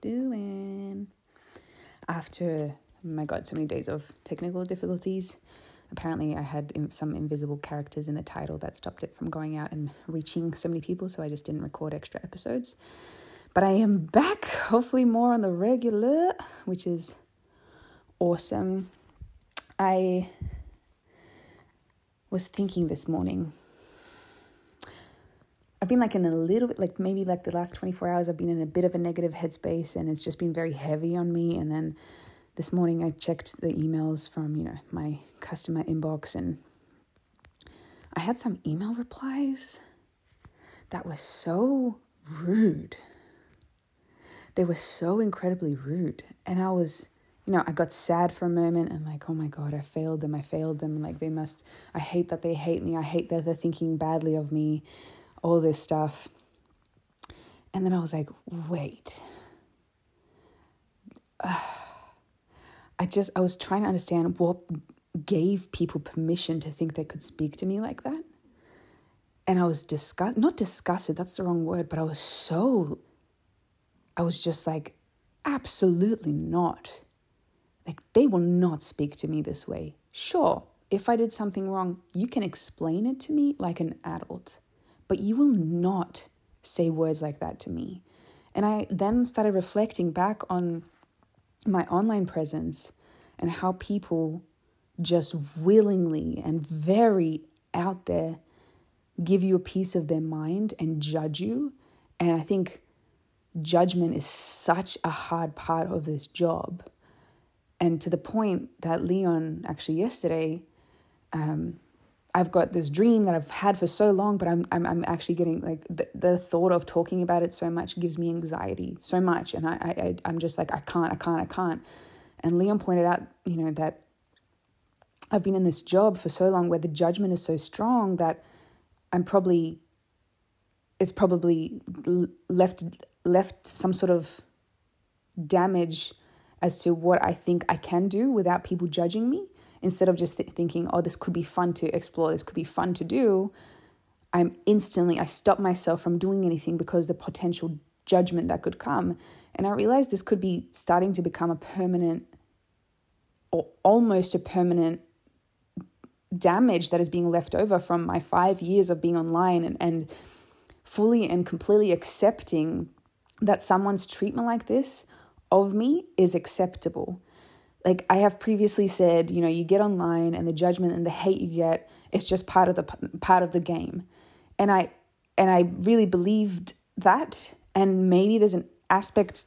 doing? After, my God, so many days of technical difficulties. Apparently, I had some invisible characters in the title that stopped it from going out and reaching so many people, so I just didn't record extra episodes. But I am back, hopefully, more on the regular, which is awesome. I was thinking this morning. I've been like in a little bit, like maybe like the last 24 hours, I've been in a bit of a negative headspace and it's just been very heavy on me. And then this morning I checked the emails from, you know, my customer inbox and I had some email replies that were so rude. They were so incredibly rude. And I was you know, I got sad for a moment and like, oh my God, I failed them. I failed them. Like, they must, I hate that they hate me. I hate that they're thinking badly of me, all this stuff. And then I was like, wait. Uh, I just, I was trying to understand what gave people permission to think they could speak to me like that. And I was disgust, not disgusted, that's the wrong word, but I was so, I was just like, absolutely not like, they will not speak to me this way. Sure, if I did something wrong, you can explain it to me like an adult, but you will not say words like that to me. And I then started reflecting back on my online presence and how people just willingly and very out there give you a piece of their mind and judge you. And I think judgment is such a hard part of this job and to the point that Leon actually yesterday, um, I've got this dream that I've had for so long, but I'm I'm, I'm actually getting like the, the thought of talking about it so much gives me anxiety so much, and I, I I'm just like I can't I can't I can't. And Leon pointed out, you know, that I've been in this job for so long where the judgment is so strong that I'm probably it's probably left left some sort of damage as to what I think I can do without people judging me. Instead of just th- thinking, oh, this could be fun to explore, this could be fun to do, I'm instantly, I stop myself from doing anything because the potential judgment that could come. And I realized this could be starting to become a permanent or almost a permanent damage that is being left over from my five years of being online and, and fully and completely accepting that someone's treatment like this of me is acceptable. Like I have previously said, you know, you get online and the judgment and the hate you get, it's just part of the part of the game. And I and I really believed that and maybe there's an aspect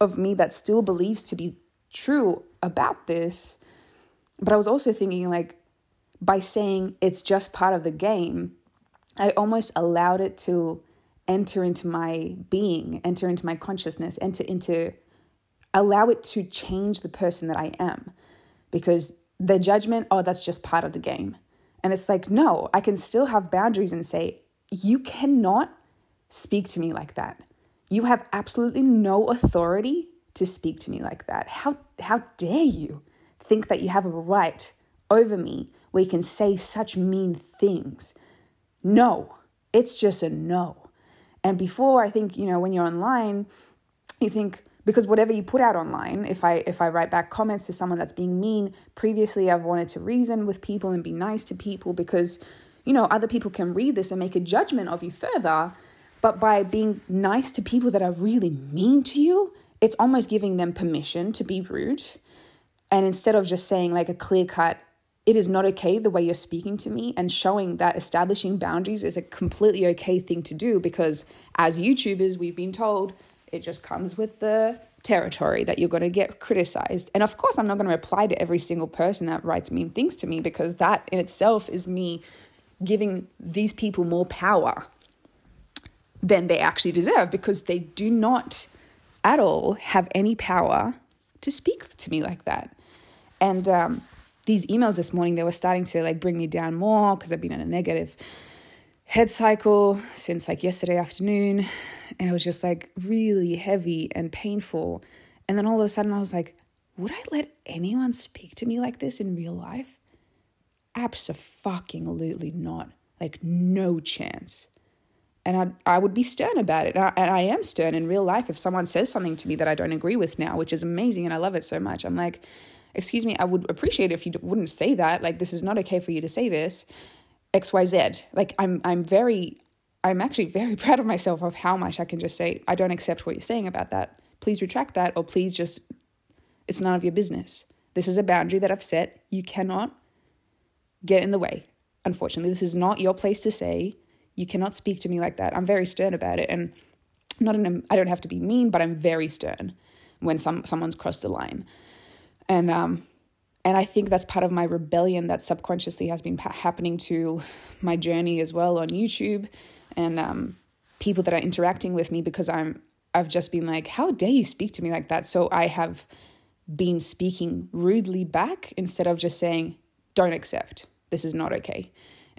of me that still believes to be true about this. But I was also thinking like by saying it's just part of the game, I almost allowed it to enter into my being, enter into my consciousness, enter into allow it to change the person that I am because the judgment, oh, that's just part of the game. And it's like, no, I can still have boundaries and say, you cannot speak to me like that. You have absolutely no authority to speak to me like that. How, how dare you think that you have a right over me where you can say such mean things? No, it's just a no. And before, I think, you know, when you're online, you think, because whatever you put out online if i if i write back comments to someone that's being mean previously i've wanted to reason with people and be nice to people because you know other people can read this and make a judgment of you further. But by being nice to people that are really mean to you it's almost giving them permission to be rude. And instead of just saying like a clear cut it is not okay the way you're speaking to me and showing that establishing boundaries is a completely okay thing to do because as youtubers we've been told it just comes with the territory that you're going to get criticized. And of course, I'm not going to reply to every single person that writes mean things to me because that in itself is me giving these people more power than they actually deserve because they do not at all have any power to speak to me like that. And um, these emails this morning, they were starting to like bring me down more because I've been in a negative head cycle since like yesterday afternoon and it was just like really heavy and painful and then all of a sudden i was like would i let anyone speak to me like this in real life absolutely not like no chance and I, I would be stern about it. And I, and I am stern in real life. If someone says something to me that I don't agree with now, which is amazing and I love it so much, I'm like, excuse me, I would appreciate it if you wouldn't say that. Like, this is not okay for you to say this. XYZ. Like, I'm, I'm very, I'm actually very proud of myself of how much I can just say, I don't accept what you're saying about that. Please retract that, or please just, it's none of your business. This is a boundary that I've set. You cannot get in the way. Unfortunately, this is not your place to say you cannot speak to me like that. I'm very stern about it. And not in a, I don't have to be mean, but I'm very stern when some someone's crossed the line. And um and I think that's part of my rebellion that subconsciously has been happening to my journey as well on YouTube and um people that are interacting with me because I'm I've just been like, how dare you speak to me like that? So I have been speaking rudely back instead of just saying, don't accept. This is not okay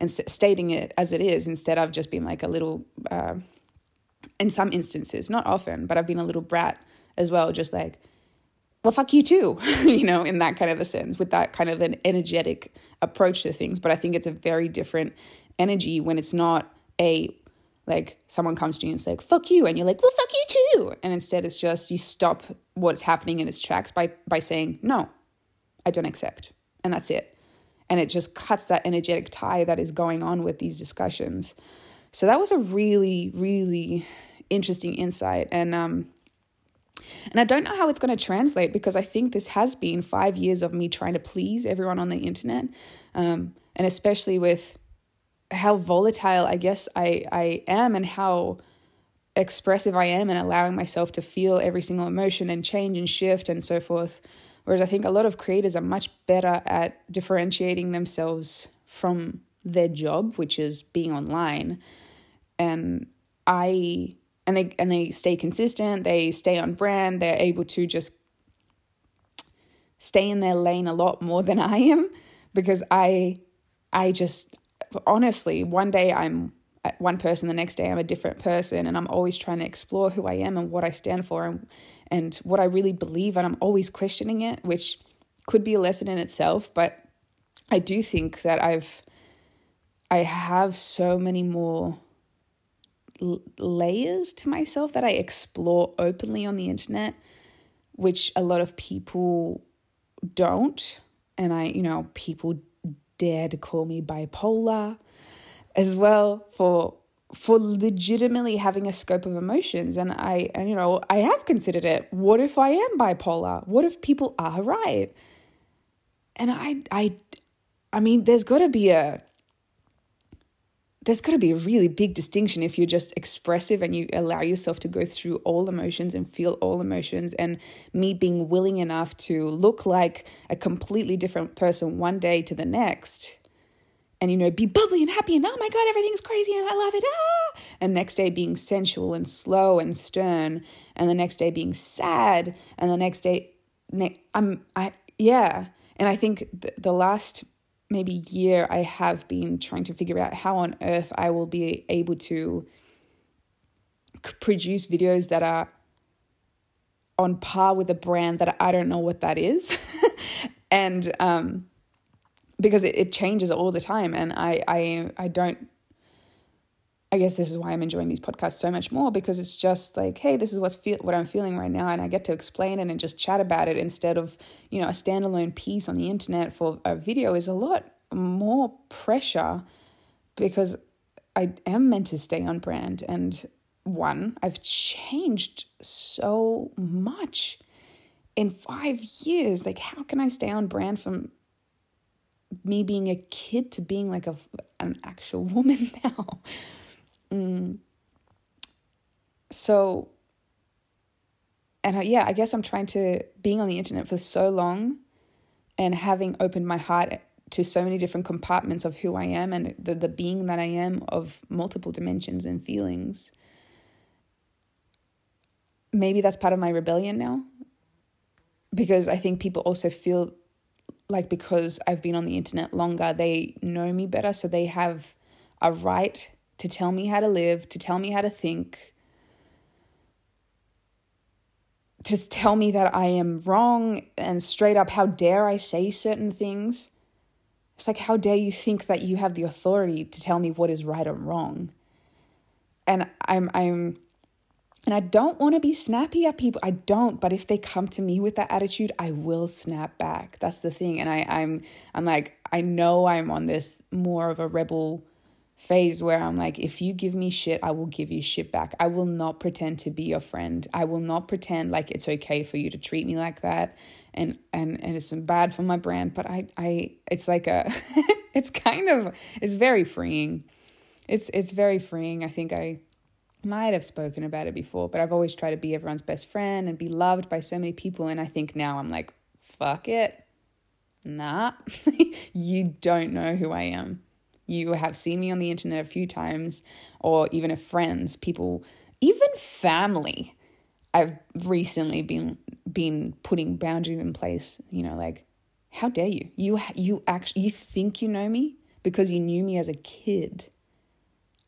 and stating it as it is instead of just being like a little uh, in some instances not often but i've been a little brat as well just like well fuck you too you know in that kind of a sense with that kind of an energetic approach to things but i think it's a very different energy when it's not a like someone comes to you and it's like fuck you and you're like well fuck you too and instead it's just you stop what's happening in its tracks by by saying no i don't accept and that's it and it just cuts that energetic tie that is going on with these discussions. So that was a really, really interesting insight. And um, and I don't know how it's going to translate because I think this has been five years of me trying to please everyone on the internet, um, and especially with how volatile I guess I I am and how expressive I am and allowing myself to feel every single emotion and change and shift and so forth. Whereas I think a lot of creators are much better at differentiating themselves from their job, which is being online. And I and they and they stay consistent, they stay on brand, they're able to just stay in their lane a lot more than I am because I I just honestly one day I'm one person the next day I'm a different person and I'm always trying to explore who I am and what I stand for and and what I really believe, and I'm always questioning it, which could be a lesson in itself. But I do think that I've I have so many more l- layers to myself that I explore openly on the internet, which a lot of people don't. And I, you know, people dare to call me bipolar as well for for legitimately having a scope of emotions. And i and you know i have considered it. What if i am bipolar? What if people are right? And i i i mean there's got to be a there's got to be a really big distinction if you're just expressive and you allow yourself to go through all emotions and feel all emotions and me being willing enough to look like a completely different person one day to the next. And you know be bubbly and happy and oh my god everything's crazy and i love it. Ah! And next day being sensual and slow and stern. And the next day being sad. And the next day ne- i'm i yeah. And i think th- the last maybe year i have been trying to figure out how on earth i will be able to produce videos that are on par with a brand that i don't know what that is. And um because it, it changes all the time and I, I I don't I guess this is why I'm enjoying these podcasts so much more because it's just like, hey, this is what's feel what I'm feeling right now, and I get to explain it and just chat about it instead of you know a standalone piece on the internet for a video is a lot more pressure because I am meant to stay on brand and one I've changed so much in five years. Like, how can I stay on brand from me being a kid to being like a an actual woman now. Mm. So, and I, yeah, I guess I'm trying to being on the internet for so long, and having opened my heart to so many different compartments of who I am and the the being that I am of multiple dimensions and feelings. Maybe that's part of my rebellion now. Because I think people also feel like because I've been on the internet longer, they know me better. So they have a right to tell me how to live, to tell me how to think, to tell me that I am wrong and straight up, how dare I say certain things? It's like, how dare you think that you have the authority to tell me what is right or wrong? and I'm I'm and I don't want to be snappy at people. I don't, but if they come to me with that attitude, I will snap back. That's the thing. And I, I'm I'm like, I know I'm on this more of a rebel phase where I'm like, if you give me shit, I will give you shit back. I will not pretend to be your friend. I will not pretend like it's okay for you to treat me like that. And and and it's been bad for my brand, but I I it's like a it's kind of it's very freeing. It's it's very freeing. I think I might have spoken about it before, but I've always tried to be everyone's best friend and be loved by so many people. And I think now I'm like, fuck it. Nah, you don't know who I am. You have seen me on the internet a few times, or even if friends, people, even family. I've recently been been putting boundaries in place. You know, like, how dare you? You you actually you think you know me because you knew me as a kid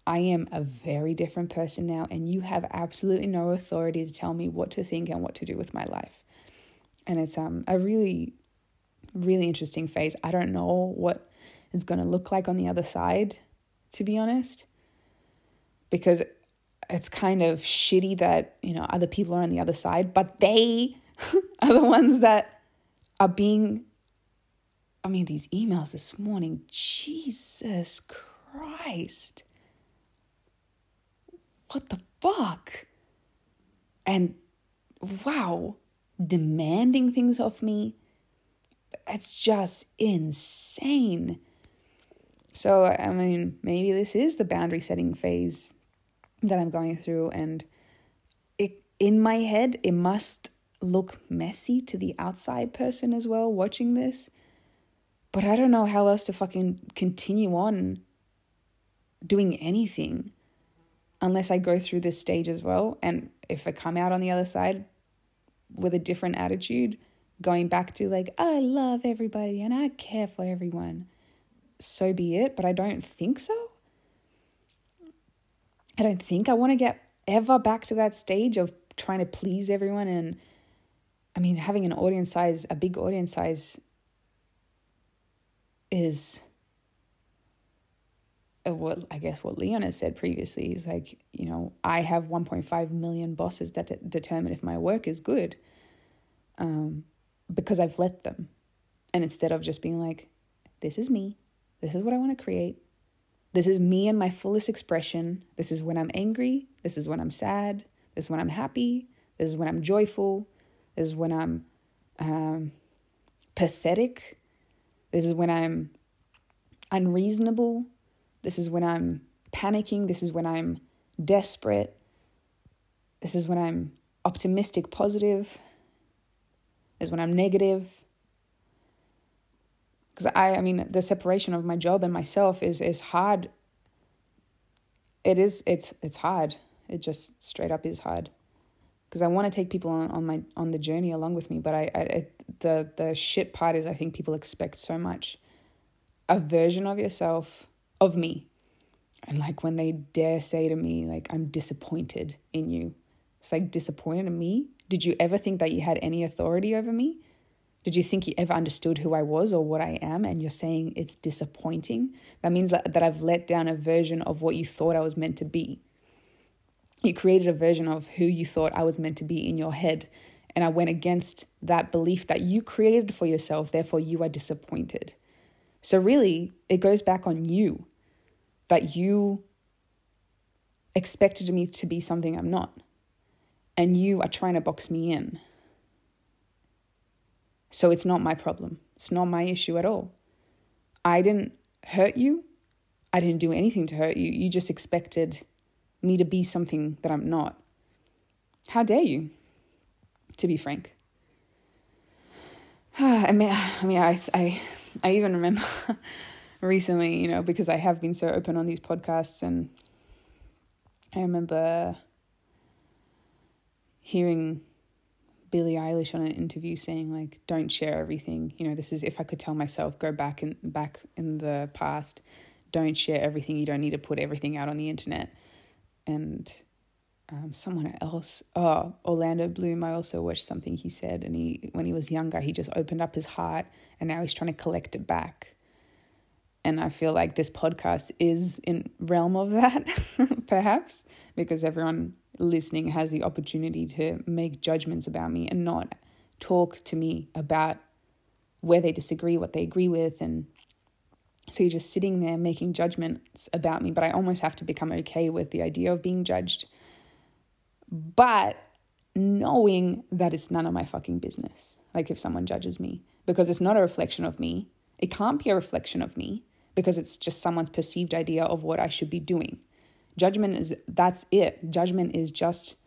I am a very different person now, and you have absolutely no authority to tell me what to think and what to do with my life. And it's um a really, really interesting phase. I don't know what it's going to look like on the other side, to be honest, because it's kind of shitty that you know other people are on the other side, but they are the ones that are being. I mean, these emails this morning, Jesus Christ what the fuck? And wow, demanding things of me. It's just insane. So, I mean, maybe this is the boundary setting phase that I'm going through. And it, in my head, it must look messy to the outside person as well watching this. But I don't know how else to fucking continue on doing anything unless I go through this stage as well. And if I come out on the other side with a different attitude, going back to like, I love everybody and I care for everyone, so be it. But I don't think so. I don't think I want to get ever back to that stage of trying to please everyone. And I mean, having an audience size, a big audience size, is what I guess what Leon has said previously is like, you know, I have 1.5 million bosses that de- determine if my work is good um, because I've let them. And instead of just being like, this is me, this is what I want to create, this is me and my fullest expression, this is when I'm angry, this is when I'm sad, this is when I'm happy, this is when I'm joyful, this is when I'm um, pathetic, this is when I'm unreasonable this is when I'm panicking. This is when I'm desperate. This is when I'm optimistic, positive. This is when I'm negative. Because I, I mean, the separation of my job and myself is is hard. It is. It's it's hard. It just straight up is hard. Because I want to take people on, on my on the journey along with me, but I, I it, the the shit part is I think people expect so much. A version of yourself of me. And like when they dare say to me, like, I'm disappointed in you. It's like, disappointed in me? Did you ever think that you had any authority over me? Did you think you ever understood who I was or what I am? And you're saying it's disappointing? That means that, I've let down a version of what you thought I was meant to be. You created a version of who you thought I was meant to be in your head. And I went against that belief that you created for yourself. Therefore, you are disappointed. So, really, it goes back on you that you expected me to be something I'm not. And you are trying to box me in. So it's not my problem. It's not my issue at all. I didn't hurt you. I didn't do anything to hurt you. You just expected me to be something that I'm not. How dare you, to be frank? I mean, I, mean, I, I, I even remember recently, you know, because I have been so open on these podcasts and I remember hearing Billie Eilish on an interview saying like don't share everything. You know, this is if I could tell myself go back in back in the past, don't share everything. You don't need to put everything out on the internet. And um, someone else, oh, Orlando Bloom, I also watched something he said, and he when he was younger, he just opened up his heart, and now he's trying to collect it back and I feel like this podcast is in realm of that, perhaps, because everyone listening has the opportunity to make judgments about me and not talk to me about where they disagree, what they agree with, and so you're just sitting there making judgments about me. But I almost have to become okay with the idea of being judged, but knowing that it's none of my fucking business. Like if someone judges me, because it's not a reflection of me, it can't be a reflection of me because it's just someone's perceived idea of what I should be doing. Judgment is that's it. Judgment is just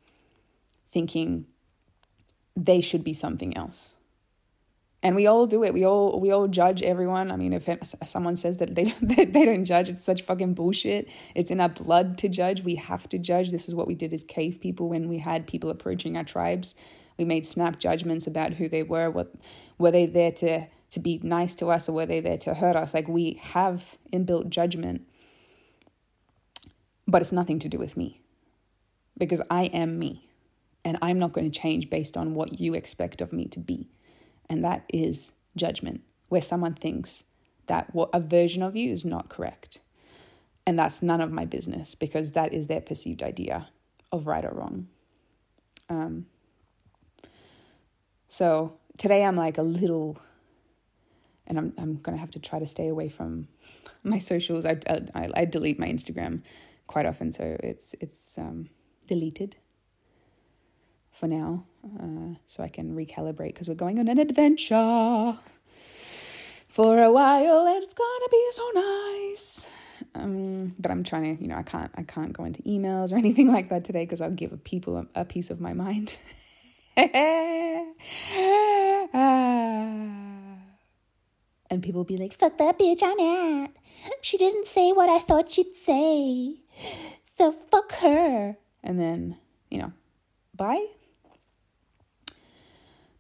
thinking they should be something else. And we all do it. We all we all judge everyone. I mean, if someone says that they don't, they don't judge, it's such fucking bullshit. It's in our blood to judge. We have to judge. This is what we did as cave people when we had people approaching our tribes. We made snap judgments about who they were. What were they there to to be nice to us or were they there to hurt us? Like we have inbuilt judgment, but it's nothing to do with me because I am me and I'm not going to change based on what you expect of me to be. And that is judgment, where someone thinks that what a version of you is not correct. And that's none of my business because that is their perceived idea of right or wrong. Um, so today I'm like a little and I'm I'm gonna have to try to stay away from my socials. I I, I delete my Instagram quite often, so it's it's um, deleted for now, uh, so I can recalibrate because we're going on an adventure for a while, and it's gonna be so nice. Um, but I'm trying to, you know, I can't I can't go into emails or anything like that today because I'll give people a, a piece of my mind. ah. And people be like, fuck that bitch, I'm at. She didn't say what I thought she'd say. So fuck her. And then, you know, bye.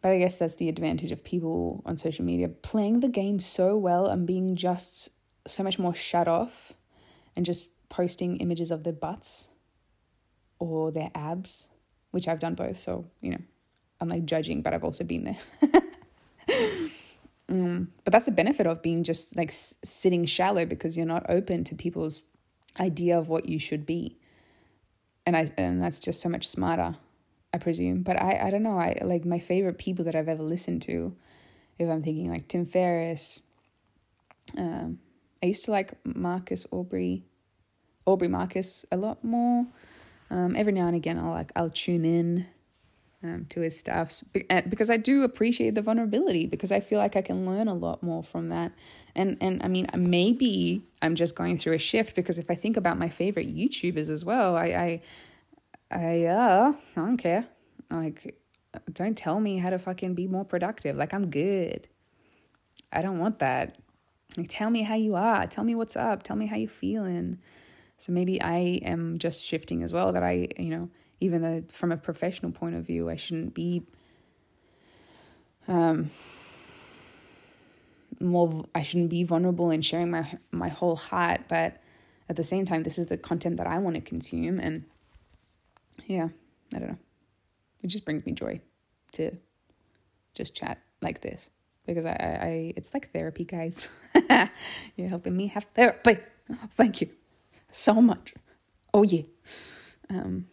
But I guess that's the advantage of people on social media playing the game so well and being just so much more shut off and just posting images of their butts or their abs, which I've done both. So, you know, I'm like judging, but I've also been there. Um, but that's the benefit of being just like s- sitting shallow because you're not open to people's idea of what you should be. And I and that's just so much smarter, I presume. But I I don't know. I like my favorite people that I've ever listened to. If I'm thinking like Tim Ferriss, um, I used to like Marcus Aubrey, Aubrey Marcus a lot more. Um, every now and again, I'll like I'll tune in um, to his stuff because I do appreciate the vulnerability because I feel like I can learn a lot more from that. And and I mean maybe I'm just going through a shift because if I think about my favorite YouTubers as well, I I I uh I don't care. Like don't tell me how to fucking be more productive. Like I'm good. I don't want that. Like tell me how you are. Tell me what's up. Tell me how you feeling. So maybe I am just shifting as well that I, you know, even though from a professional point of view, I shouldn't be um, more. I shouldn't be vulnerable in sharing my my whole heart, but at the same time, this is the content that I want to consume, and yeah, I don't know. It just brings me joy to just chat like this because I, I, I it's like therapy, guys. You're helping me have therapy. thank you so much. Oh yeah. Um,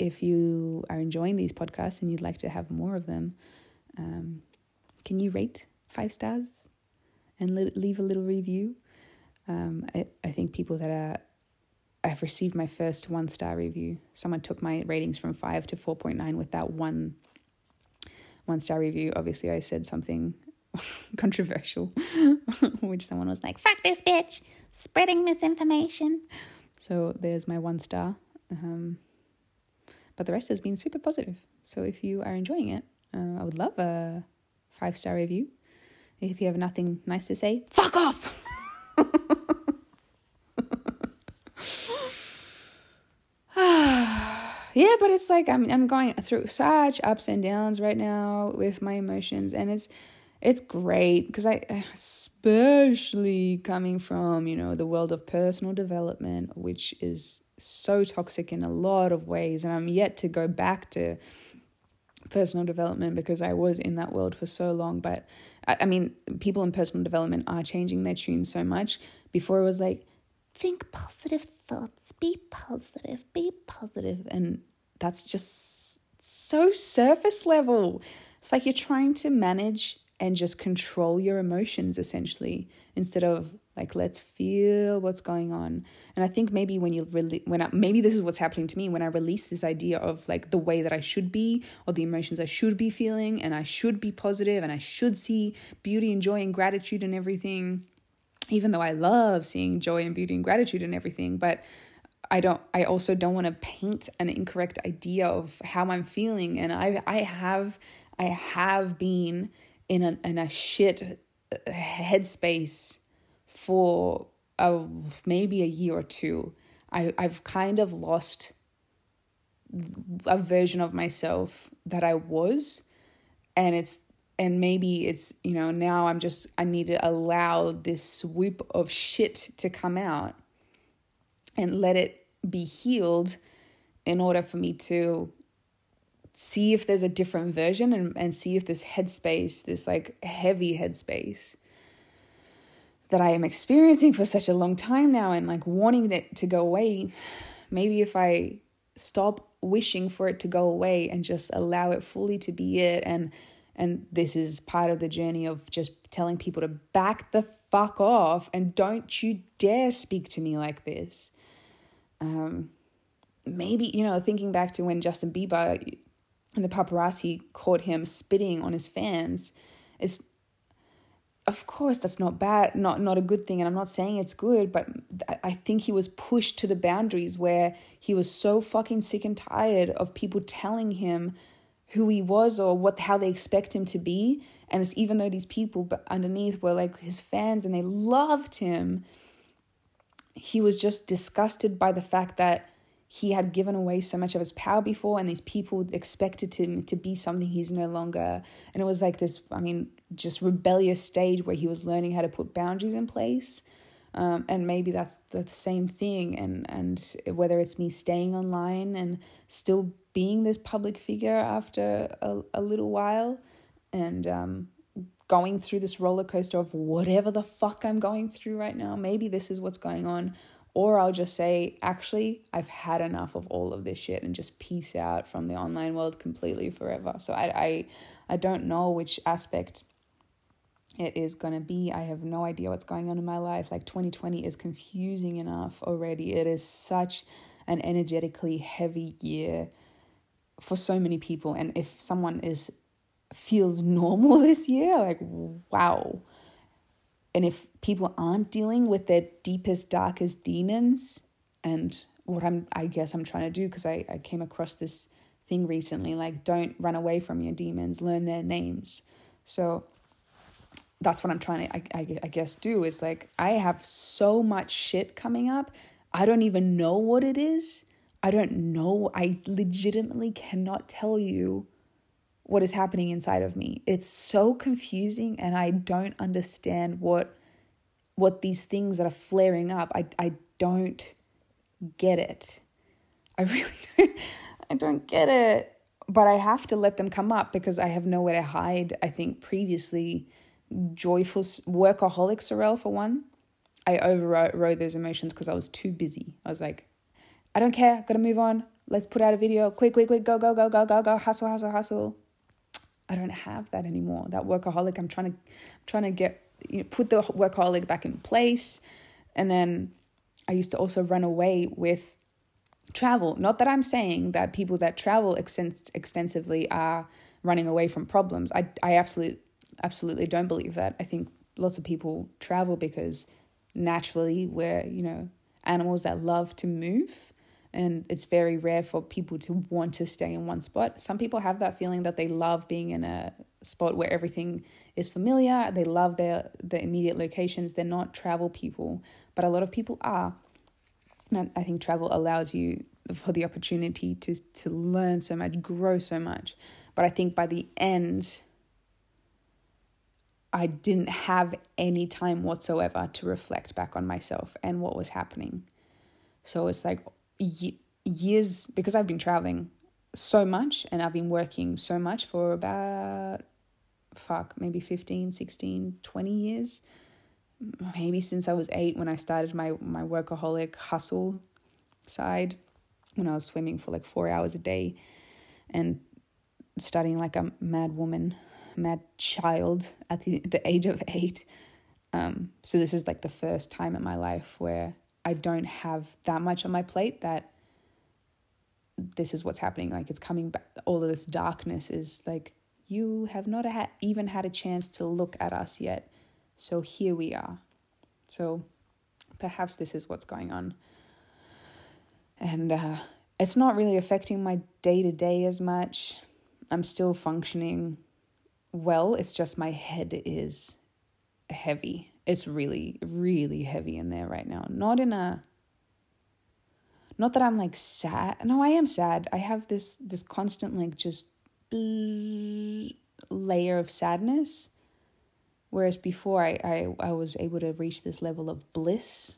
if you are enjoying these podcasts and you'd like to have more of them, um, can you rate five stars and leave a little review? Um, I, I think people that are, I've received my first one star review. Someone took my ratings from five to 4.9 with that one one star review. Obviously, I said something controversial, which someone was like, fuck this bitch, spreading misinformation. So there's my one star. Um, but the rest has been super positive. So if you are enjoying it, uh, I would love a five star review. If you have nothing nice to say, fuck off! yeah, but it's like I'm I'm going through such ups and downs right now with my emotions, and it's it's great because I especially coming from you know the world of personal development, which is so toxic in a lot of ways and I'm yet to go back to personal development because I was in that world for so long. But I, I mean, people in personal development are changing their tune so much. Before it was like, think positive thoughts, be positive, be positive. And that's just so surface level. It's like you're trying to manage and just control your emotions essentially instead of like let's feel what's going on. And i think maybe when you really when I, maybe this is what's happening to me when i release this idea of like the way that i should be or the emotions i should be feeling and i should be positive and i should see beauty and joy and gratitude and everything even though i love seeing joy and beauty and gratitude and everything but I don't I also don't want to paint an incorrect idea of how I'm feeling. And I I have I have been in a in a shit uh, headspace for a, maybe a year or two. I I've kind of lost a version of myself that I was and it's and maybe it's you know now I'm just I need to allow this swoop of shit to come out and let it be healed in order for me to see if there's a different version and, and see if this headspace, this like heavy headspace that I am experiencing for such a long time now and like wanting it to go away, maybe if I stop wishing for it to go away and just allow it fully to be it and and this is part of the journey of just telling people to back the fuck off and don't you dare speak to me like this. Um maybe you know thinking back to when Justin Bieber and the paparazzi caught him spitting on his fans it's of course that's not bad not not a good thing and i'm not saying it's good but i think he was pushed to the boundaries where he was so fucking sick and tired of people telling him who he was or what how they expect him to be and it's even though these people underneath were like his fans and they loved him he was just disgusted by the fact that he had given away so much of his power before and these people expected him to be something he's no longer. And it was like this i mean just rebellious stage where he was learning how to put boundaries in place. Um, and maybe that's the same thing. And and whether it's me staying online and still being this public figure after a, a little while and um, going through this roller coaster of whatever the fuck i'm going through right now maybe this is what's going on. Or I'll just say, actually, I've had enough of all of this shit and just peace out from the online world completely forever. So I I, I don't know which aspect it is going to be. I have no idea what's going on in my life. Like 2020 is confusing enough already. It is such an energetically heavy year for so many people and if someone is feels normal this year, like wow and if people aren't dealing with their deepest darkest demons and what i'm i guess i'm trying to do because I, I came across this thing recently like don't run away from your demons learn their names so that's what i'm trying to I, I, I guess do is like i have so much shit coming up i don't even know what it is i don't know i legitimately cannot tell you what is happening inside of me. It's so confusing and I don't understand what what these things that are flaring up. I I don't get it. I really don't, I don't get it. But I have to let them come up because I have nowhere to hide. I think previously joyful workaholic Sorelle for one. I overrode those emotions because I was too busy. I was like, I don't care, gotta move on. Let's put out a video. Quick, quick, quick, go, go, go, go, go, go, hustle, hustle, hustle. I don't have that anymore. That workaholic, I'm trying to, I'm trying to get, you know, put the workaholic back in place. And then I used to also run away with travel. Not that I'm saying that people that travel extens- extensively are running away from problems. I, I absolutely, absolutely don't believe that. I think lots of people travel because naturally we're, you know, animals that love to move and it's very rare for people to want to stay in one spot. Some people have that feeling that they love being in a spot where everything is familiar. They love their the immediate locations. They're not travel people, but a lot of people are. And I think travel allows you for the opportunity to to learn so much, grow so much. But I think by the end I didn't have any time whatsoever to reflect back on myself and what was happening. So it's like years because I've been traveling so much and I've been working so much for about fuck maybe 15 16 20 years maybe since I was 8 when I started my my workaholic hustle side when I was swimming for like 4 hours a day and studying like a mad woman mad child at the the age of 8 um so this is like the first time in my life where I don't have that much on my plate that this is what's happening. Like it's coming back. All of this darkness is like, you have not ha- even had a chance to look at us yet. So here we are. So perhaps this is what's going on. And uh, it's not really affecting my day to day as much. I'm still functioning well. It's just my head is heavy. It's really, really heavy in there right now. Not in a not that I'm like sad. No, I am sad. I have this this constant like just layer of sadness. Whereas before I, I I was able to reach this level of bliss.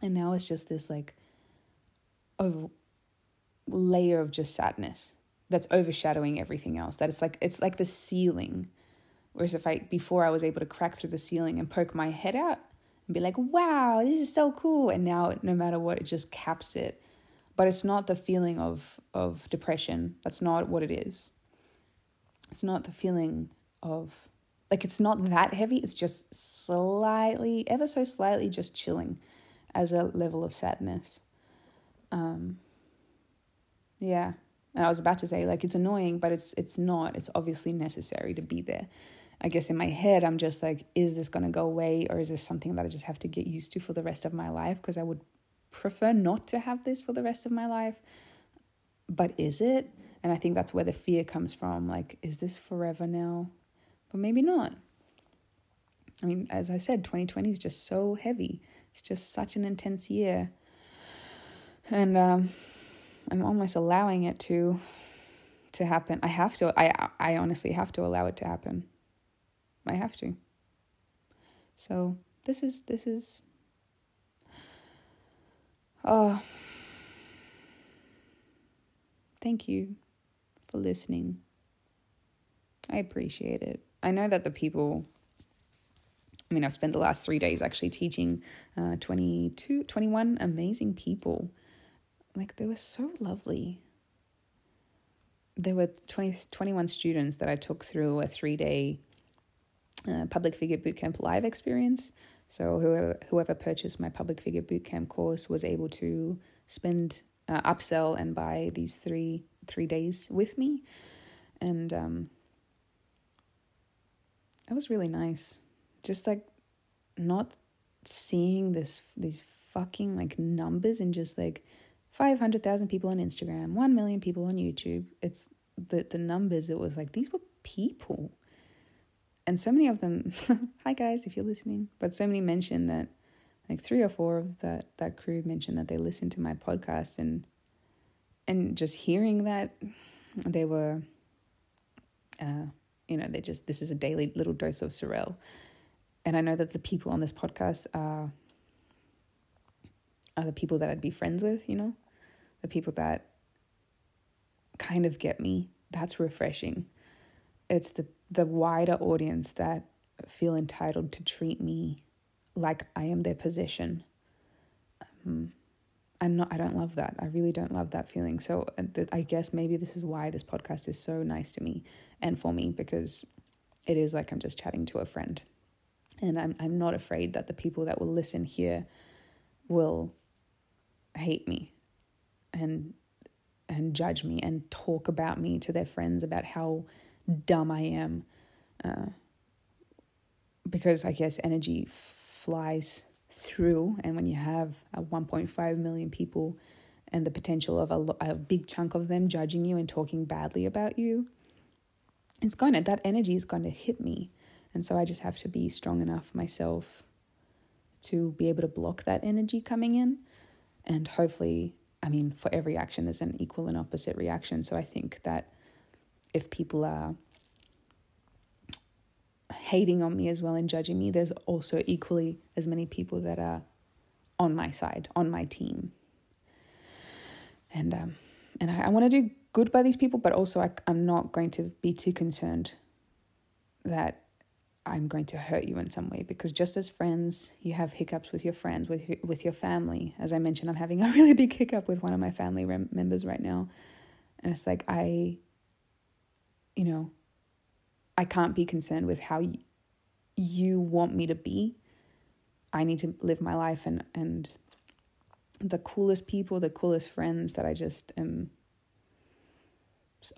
And now it's just this like a layer of just sadness that's overshadowing everything else. That it's like it's like the ceiling. Whereas if I before I was able to crack through the ceiling and poke my head out, and be like, wow, this is so cool. And now, no matter what, it just caps it. But it's not the feeling of, of depression. That's not what it is. It's not the feeling of, like, it's not that heavy. It's just slightly, ever so slightly, just chilling as a level of sadness. Um, yeah. And I was about to say, like, it's annoying, but it's it's not. It's obviously necessary to be there. I guess in my head, I'm just like, is this going to go away or is this something that I just have to get used to for the rest of my life? Because I would prefer not to have this for the rest of my life. But is it? And I think that's where the fear comes from. Like, is this forever now? But maybe not. I mean, as I said, 2020 is just so heavy. It's just such an intense year. And um, I'm almost allowing it to to happen. I have to I I honestly have to allow it to happen. I have to. So this is this is oh thank you for listening. I appreciate it. I know that the people I mean, I've spent the last three days actually teaching uh, 22, 21 amazing people. Like, they were so lovely. There were 20, 21 students that I took through a three day uh, public figure bootcamp live experience. So whoever whoever purchased my public figure bootcamp course was able to spend uh, upsell and buy these three three days with me, and um, that was really nice. Just like not seeing this these fucking like numbers and just like five hundred thousand people on Instagram, one million people on YouTube. It's the the numbers. It was like these were people and so many of them hi guys if you're listening but so many mentioned that like three or four of that that crew mentioned that they listened to my podcast and and just hearing that they were uh you know they just this is a daily little dose of Sorelle and i know that the people on this podcast are are the people that i'd be friends with you know the people that kind of get me that's refreshing it's the the wider audience that feel entitled to treat me like I am their possession. Um, I'm not, I don't love that. I really don't love that feeling. So uh, I guess maybe this is why this podcast is so nice to me and for me because it is like I'm just chatting to a friend. And I'm, I'm not afraid that the people that will listen here will hate me and and judge me and talk about me to their friends about how dumb I am. Uh, because I guess energy flies through, and when you have a 1.5 million people and the potential of a, a big chunk of them judging you and talking badly about you, it's going to, that energy is going to hit me. And so I just have to be strong enough myself to be able to block that energy coming in. And hopefully, I mean, for every action, there's an equal and opposite reaction. So I think that if people are hating on me as well and judging me, there's also equally as many people that are on my side, on my team. And um, and I, I want to do good by these people, but also I, I'm not going to be too concerned that I'm going to hurt you in some way because just as friends, you have hiccups with your friends, with your, with your family. As I mentioned, I'm having a really big hiccup with one of my family rem- members right now, and it's like I, you know, I can't be concerned with how y- you want me to be. I need to live my life and and the coolest people, the coolest friends that I just am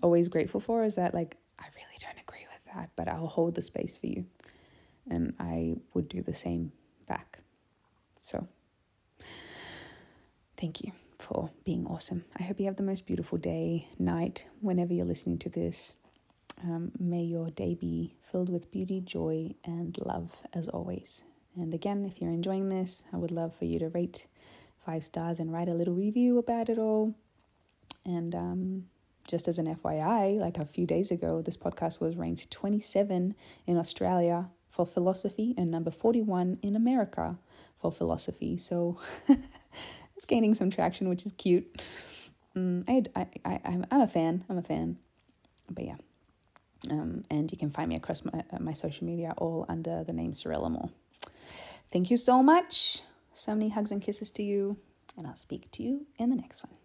always grateful for is that like I really don't agree with that, but I'll hold the space for you. And I would do the same back. So thank you for being awesome. I hope you have the most beautiful day, night, whenever you're listening to this. Um, may your day be filled with beauty, joy, and love as always. And again, if you're enjoying this, I would love for you to rate five stars and write a little review about it all. And um, just as an FYI, like a few days ago, this podcast was ranked 27 in Australia for philosophy and number 41 in America for philosophy. So it's gaining some traction, which is cute. Mm, I, I, I, I'm a fan. I'm a fan. But yeah. Um, and you can find me across my, uh, my social media all under the name Sorelle Amore. Thank you so much. So many hugs and kisses to you, and I'll speak to you in the next one.